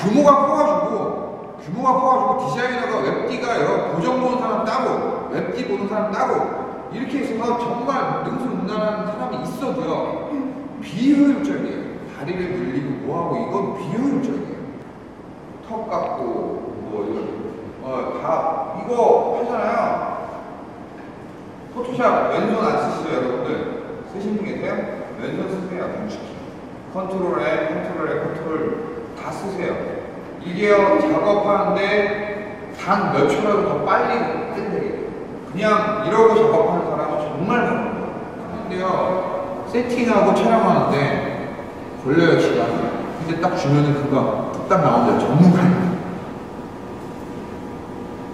규모가 커가지고 규모가 커가지고 디자이너가 웹디가 여러 고정 보는 사람 따로 웹디 보는 사람 따로 이렇게 해서 정말 능수능란한 사람이 있어도요 비효율적이에요. 다리를 늘리고 뭐하고 이건 비효율적이에요. 턱 깎고 뭐 이런 어다 이거 하잖아요. 포토샵 왼손 안 쓰시죠 여러분들? 쓰시는 분 계세요? 왼손 쓰세요. 당시히 컨트롤 에 컨트롤 에 컨트롤. 다 쓰세요 이게요 작업하는데 단 몇 초라도 더 빨리 끝내게 그냥 이러고 작업하는 사람은 정말 많아요 근데요 세팅하고 촬영하는데 걸려요 시간이 근데 딱 주면은 그거 뚝딱 나오는데 전문가입니다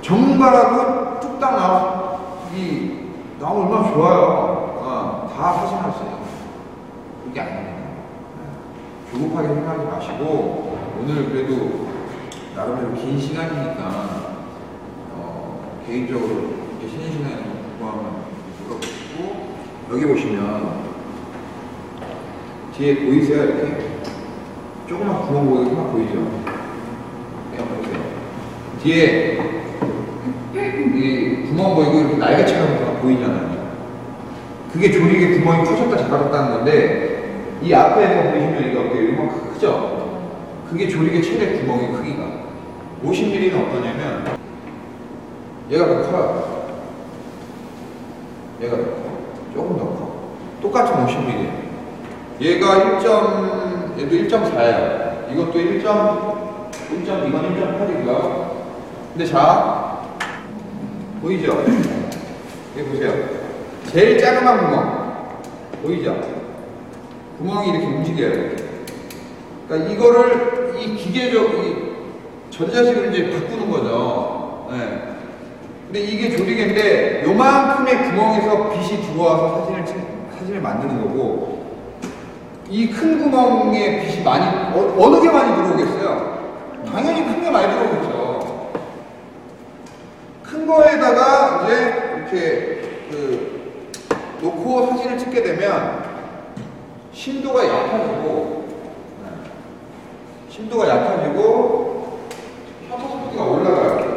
전문가라도 뚝딱 나와 이 나오면 얼마나 좋아요. 어, 다 사진할 수 있어요. 그게 아닙니다. 네. 조급하게 생각하지 마시고 오늘 그래도 나름대로 긴 시간이니까 어, 개인적으로 이렇게 쉬는 시간에 궁금하면 물어보시고 여기 보시면 뒤에 보이세요 이렇게 조그만 구멍 보이게 하나 보이죠? 네, 보이세요? 뒤에 이 구멍 보이고 이렇게 날개처럼 막 보이잖아요. 그게 조리개 구멍이 커졌다 작아졌다는 건데 이 앞에서 보시면 이게 어떻게 이만큼 크죠? 그게 조리개 최대 구멍의 크기가 50mm는 어떠냐면 얘가 더 커요. 얘가 더 커. 조금 더 커. 똑같은 50mm. 얘가 1. 얘도 1.4예요. 이것도 1. 1. 이건 1.8이고요. 근데 자 보이죠? 여기 보세요. 제일 작은 구멍 보이죠? 구멍이 이렇게 움직여요. 이렇게. 그러니까 이거를 이 기계적 이 전자식을 이제 바꾸는 거죠. 네. 근데 이게 조리개인데 요만큼의 구멍에서 빛이 들어와서 사진을 찍, 사진을 만드는 거고 이 큰 구멍에 빛이 많이 어, 어느 게 많이 들어오겠어요? 당연히 큰 게 많이 들어오겠죠. 큰 거에다가 이제 이렇게 그 놓고 사진을 찍게 되면 심도가 약해지고 네. 심도가 약해지고 셔터 스피드가 올라가요.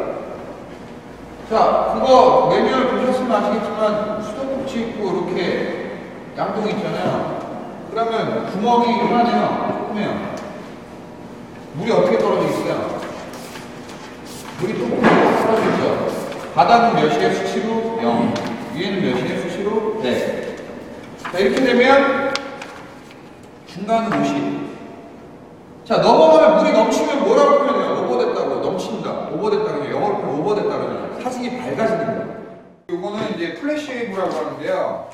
자, 그거 매뉴얼 보셨으면 아시겠지만 수도꼭지 있고 이렇게 양동이 있잖아요. 그러면 구멍이 하나네요. 조금해요. 물이 어떻게 떨어지겠어요? 물이 조금 떨어지죠. 바닥은 몇이에요? 수치로 0. 위에는 몇이에요? 수치로 네. 자, 이렇게 되면 중간은 50. 자, 넘어가면 물이 넘치면 뭐라고 표현해요? 오버됐다고. 넘친다. 오버됐다. 그냥 영어로 표현 오버됐다. 그러잖아요. 사진이 밝아지는 거예요. 요거는 이제 Flash Wave라고 하는데요.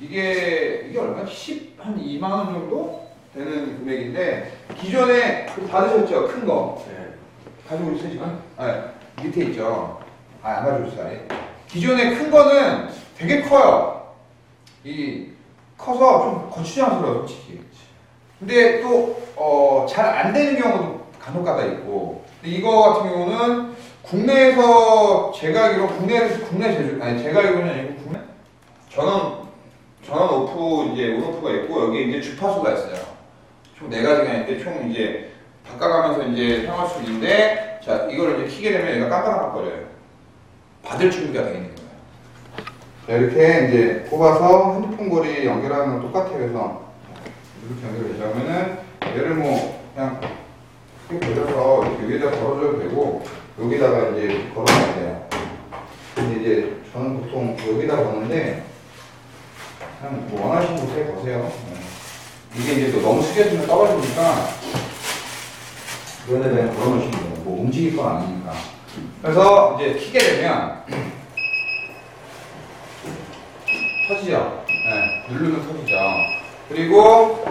이게, 이게 얼마? 10, 한 2만원 정도 되는 금액인데, 기존에 받으셨죠? 큰 거. 네. 가지고 있어요, 지금? 네. 밑에 있죠. 아, 안 가지고 있어요. 기존에 큰 거는 되게 커요. 이, 커서 좀 거추장스러워요, 솔직히. 근데 또, 어, 잘 안 되는 경우도 간혹 가다 있고. 근데 이거 같은 경우는 국내에서 제가 알기로 국내에서, 국내 제조, 아니, 제가 알기로는 아니고 국내? 전원, 전원 오프, 이제 온오프가 있고, 여기 이제 주파수가 있어요. 총 네 가지가 있는데, 총 이제 바꿔가면서 이제 사용할 수 있는데, 자, 이걸 이제 키게 되면 얘가 깜깜깜거려요. 받을 준비가 되어 있는 거예요. 자, 이렇게 이제 꼽아서 핸드폰 고리 연결하는 건 똑같아요. 그래서 이렇게 연결되자면은 얘를 뭐 그냥 이렇게 걸려서 이렇게 위에다 걸어줘도 되고 여기다가 이제 걸어놔야 돼요. 근데 이제 저는 보통 여기다 거는데 그냥 뭐 원하시는 곳에 거세요. 네. 이게 이제 또 너무 숙여지면 떨어지니까 그런 데다 걸어놓으시면 돼요. 뭐 움직일 건 아니니까. 그래서 이제 키게 되면 터지죠. 네, 누르면 터지죠. 그리고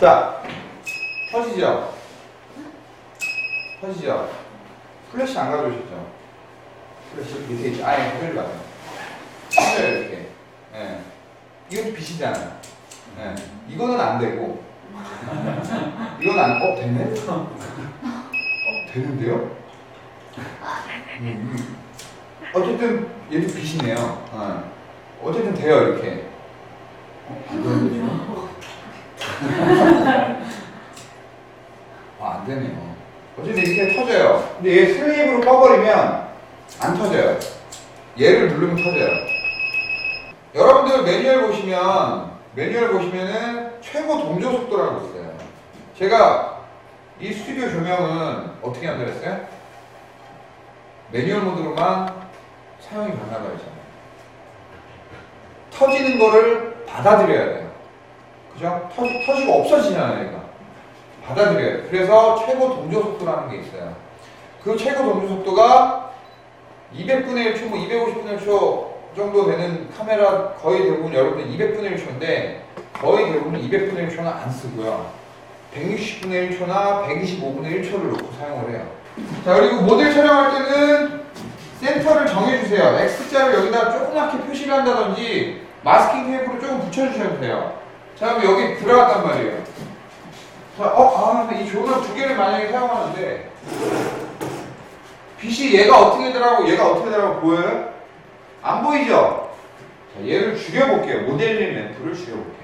자 터지죠. 터지죠. 플래시 안 가져오셨죠? 플래시 밑에 있죠. 아예 해를 가요. 터져요 이렇게. 예. 이것도 빛이잖아요. 예. 이거는 안 되고. 이건 안, 어, 되네? 어, 되는데요? 음, 어쨌든 얘도 빛이네요. 어. 어쨌든 돼요, 이렇게. 어, 안 되는데, 지금? 아, 안 되네요. 어쨌든 이렇게 터져요. 근데 얘 슬립으로 꺼버리면 안 터져요. 얘를 누르면 터져요. 여러분들 매뉴얼 보시면, 매뉴얼 보시면은 최고 동조 속도라고 있어요. 제가 이 스튜디오 조명은 어떻게 만들었어요? 매뉴얼 모드로만 사용이 가능하다고 했잖아요. 터지는 거를 받아들여야 돼요. 그죠? 터, 터지고 없어지잖아요, 얘가. 받아들여야 돼요. 그래서 최고 동조 속도라는 게 있어요. 그 최고 동조 속도가 200분의 1초, 뭐 250분의 1초 정도 되는 카메라 거의 대부분 여러분들 200분의 1초인데 거의 대부분 200분의 1초는 안 쓰고요. 160분의 1초나 125분의 1초를 놓고 사용을 해요. 자, 그리고 모델 촬영할 때는 센터를 정해주세요. X자를 여기다 조그맣게 표시를 한다든지 마스킹 테이프로 조금 붙여주셔도 돼요. 자, 그럼 여기 들어갔단 말이에요. 자, 어, 아, 근데 이 조명 두 개를 만약에 사용하는데 빛이 얘가 어떻게 들어가고 얘가 어떻게 들어가고 보여요? 안 보이죠? 자, 얘를 줄여볼게요. 모델링 램프를 줄여볼게요.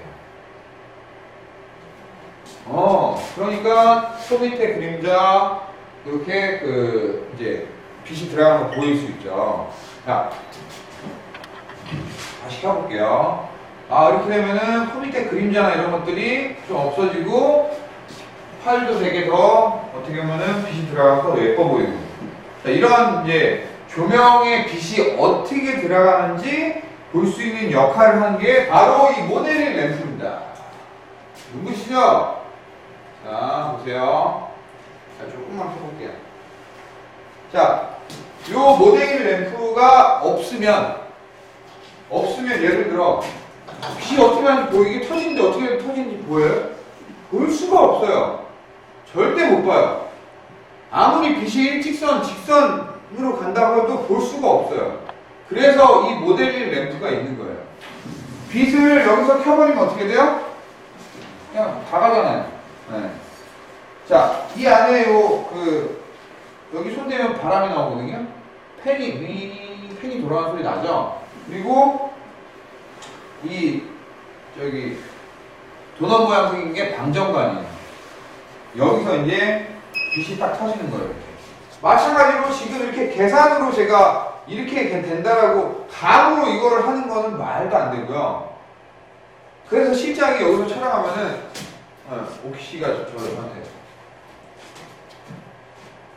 어, 그러니까 손 밑에 그림자 이렇게 그 이제 빛이 들어가는 거 보일 수 있죠. 자, 다시 켜볼게요. 아, 이렇게 되면은 손 밑에 그림자나 이런 것들이 좀 없어지고 팔도 되게 더 어떻게 보면은 빛이 들어가서 예뻐 보이고. 자, 이런 이제 조명의 빛이 어떻게 들어가는지 볼 수 있는 역할을 하는 게 바로 이 모델링 램프입니다. 누구시죠? 자, 보세요. 자, 조금만 켜볼게요. 자, 요 모델링 램프가 없으면, 없으면 예를 들어, 빛이 어떻게 하는지 보이게 터지는데 어떻게 터지는지 보여요? 볼 수가 없어요. 절대 못 봐요. 아무리 빛이 일직선, 직선으로 간다고 해도 볼 수가 없어요. 그래서 이 모델링 램프가 있는 거예요. 빛을 여기서 켜버리면 어떻게 돼요? 그냥 다 가잖아요. 네. 자, 이 안에 요, 그, 여기 손 대면 바람이 나오거든요? 팬이, 윙, 팬이 돌아가는 소리 나죠? 그리고, 이, 저기, 도넛 모양 생긴 게 방전관이에요. 여기서 이제 빛이 딱 터지는 거예요. 마찬가지로 지금 이렇게 계산으로 제가 이렇게 된다라고 감으로 이거를 하는 거는 말도 안 되고요. 그래서 실장이 여기서 촬영하면은 어, 저- 저한테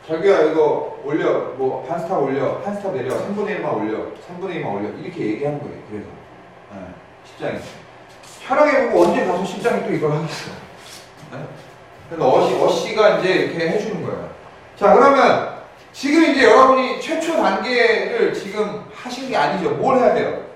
자기야 이거 올려 뭐 반 stop 올려 한 stop 내려 3분의 1만 올려 3분의 2만 올려 이렇게 얘기하는 거예요. 그래서 네, 실장이 촬영해보고 언제 가서 실장이 또 이걸 하겠어요. 네? 그래서 어시 어시가 이제 이렇게 해주는 거예요. 자 그러면 지금 이제 여러분이 최초 단계를 지금 하신 게 아니죠. 뭘 해야 돼요?